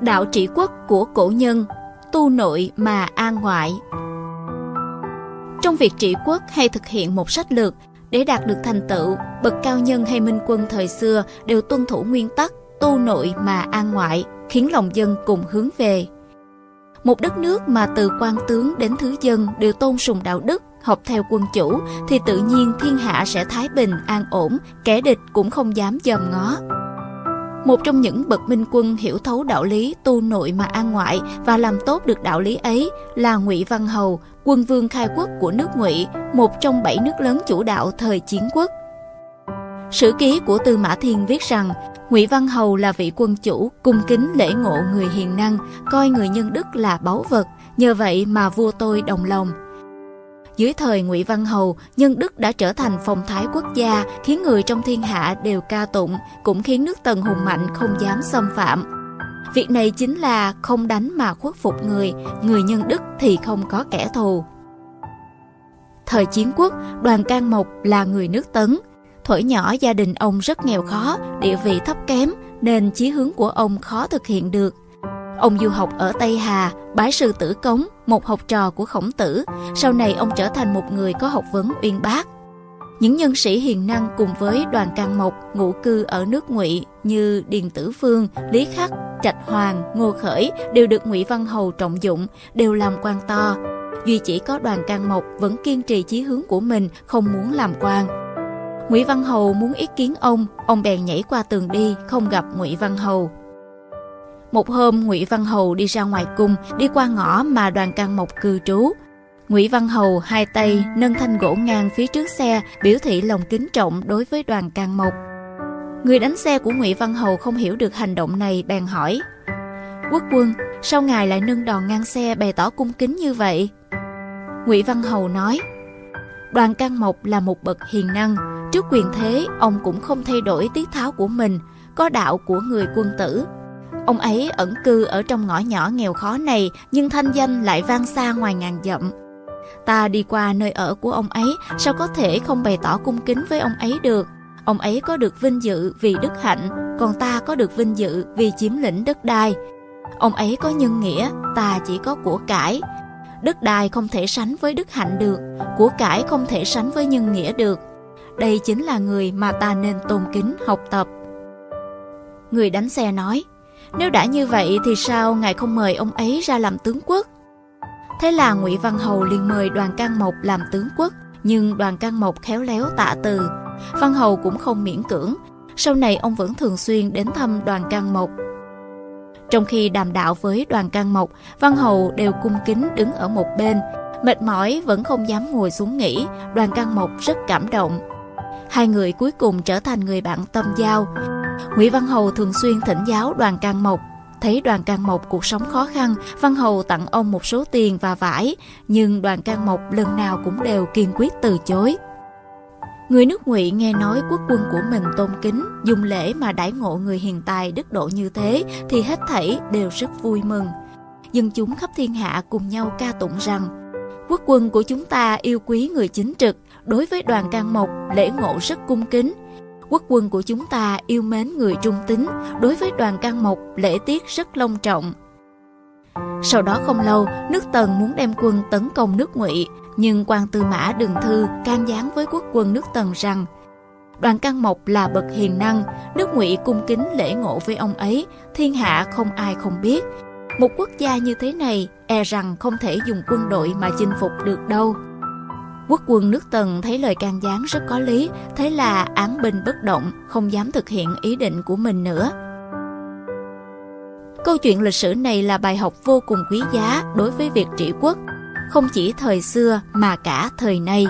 Đạo trị quốc của cổ nhân, tu nội mà an ngoại. Trong việc trị quốc hay thực hiện một sách lược, để đạt được thành tựu, bậc cao nhân hay minh quân thời xưa đều tuân thủ nguyên tắc tu nội mà an ngoại, khiến lòng dân cùng hướng về. Một đất nước mà từ quan tướng đến thứ dân đều tôn sùng đạo đức, học theo quân chủ thì tự nhiên thiên hạ sẽ thái bình, an ổn, kẻ địch cũng không dám dòm ngó. Một trong những bậc minh quân hiểu thấu đạo lý tu nội mà an ngoại và làm tốt được đạo lý ấy là Ngụy Văn Hầu, quân vương khai quốc của nước Ngụy, một trong bảy nước lớn chủ đạo thời chiến quốc. Sử ký của Tư Mã Thiên viết rằng Ngụy Văn Hầu là vị quân chủ cung kính lễ ngộ người hiền năng, coi người nhân đức là báu vật, nhờ vậy mà vua tôi đồng lòng. Dưới thời Ngụy Văn Hầu, nhân đức đã trở thành phong thái quốc gia, khiến người trong thiên hạ đều ca tụng, cũng khiến nước Tần hùng mạnh không dám xâm phạm. Việc này chính là không đánh mà khuất phục người, người nhân đức thì không có kẻ thù. Thời chiến quốc, đoàn can mộc là người nước Tấn. Thuở nhỏ gia đình ông rất nghèo khó, địa vị thấp kém, nên chí hướng của ông khó thực hiện được. Ông du học ở Tây Hà, bái sư tử cống, một học trò của khổng tử. Sau này ông trở thành một người có học vấn uyên bác. Những nhân sĩ hiền năng cùng với đoàn can mộc ngụ cư ở nước ngụy như Điền Tử Phương, Lý Khắc, Trạch Hoàng, Ngô Khởi đều được Ngụy Văn Hầu trọng dụng, đều làm quan to. Duy chỉ có đoàn can mộc vẫn kiên trì chí hướng của mình, không muốn làm quan. Ngụy Văn Hầu muốn ý kiến ông, ông bèn nhảy qua tường đi, không gặp Ngụy Văn Hầu. Một hôm Ngụy Văn Hầu đi ra ngoài cung, đi qua ngõ mà đoàn can mộc cư trú. Ngụy Văn Hầu hai tay nâng thanh gỗ ngang phía trước xe, biểu thị lòng kính trọng đối với đoàn can mộc. Người đánh xe của Ngụy Văn Hầu không hiểu được hành động này bèn hỏi: "Quốc quân, sao ngài lại nâng đòn ngang xe bày tỏ cung kính như vậy?" Ngụy Văn Hầu nói: "Đoàn can mộc là một bậc hiền năng, trước quyền thế ông cũng không thay đổi tiết tháo của mình, có đạo của người quân tử." Ông ấy ẩn cư ở trong ngõ nhỏ nghèo khó này nhưng thanh danh lại vang xa ngoài ngàn dặm. Ta đi qua nơi ở của ông ấy sao có thể không bày tỏ cung kính với ông ấy được. Ông ấy có được vinh dự vì đức hạnh, còn ta có được vinh dự vì chiếm lĩnh đất đai. Ông ấy có nhân nghĩa, ta chỉ có của cải. Đất đai không thể sánh với đức hạnh được, của cải không thể sánh với nhân nghĩa được. Đây chính là người mà ta nên tôn kính học tập. Người đánh xe nói, nếu đã như vậy thì sao ngài không mời ông ấy ra làm tướng quốc? Thế là Ngụy Văn Hầu liền mời Đoàn Can Mộc làm tướng quốc, nhưng Đoàn Can Mộc khéo léo tạ từ. Văn Hầu cũng không miễn cưỡng, sau này ông vẫn thường xuyên đến thăm Đoàn Can Mộc. Trong khi đàm đạo với Đoàn Can Mộc, Văn Hầu đều cung kính đứng ở một bên, mệt mỏi vẫn không dám ngồi xuống nghỉ, Đoàn Can Mộc rất cảm động. Hai người cuối cùng trở thành người bạn tâm giao. Ngụy Văn Hầu thường xuyên thỉnh giáo Đoàn Can Mộc. Thấy Đoàn Can Mộc cuộc sống khó khăn, Văn Hầu tặng ông một số tiền và vải, nhưng Đoàn Can Mộc lần nào cũng đều kiên quyết từ chối. Người nước Ngụy nghe nói quốc quân của mình tôn kính, dùng lễ mà đãi ngộ người hiền tài đức độ như thế thì hết thảy đều rất vui mừng. Dân chúng khắp thiên hạ cùng nhau ca tụng rằng quốc quân của chúng ta yêu quý người chính trực, đối với đoàn can mộc lễ ngộ rất cung kính. Quốc quân của chúng ta yêu mến người trung tính đối với đoàn can mộc lễ tiết rất long trọng. Sau đó không lâu, nước Tần muốn đem quân tấn công nước Ngụy, nhưng quan tư mã Đường Thư can gián với quốc quân nước Tần rằng Đoàn Can Mộc là bậc hiền năng, nước Ngụy cung kính lễ ngộ với ông ấy, thiên hạ không ai không biết. Một quốc gia như thế này, e rằng không thể dùng quân đội mà chinh phục được đâu. Quốc quân nước Tần thấy lời can gián rất có lý, thế là án binh bất động, không dám thực hiện ý định của mình nữa. Câu chuyện lịch sử này là bài học vô cùng quý giá đối với việc trị quốc, không chỉ thời xưa mà cả thời nay.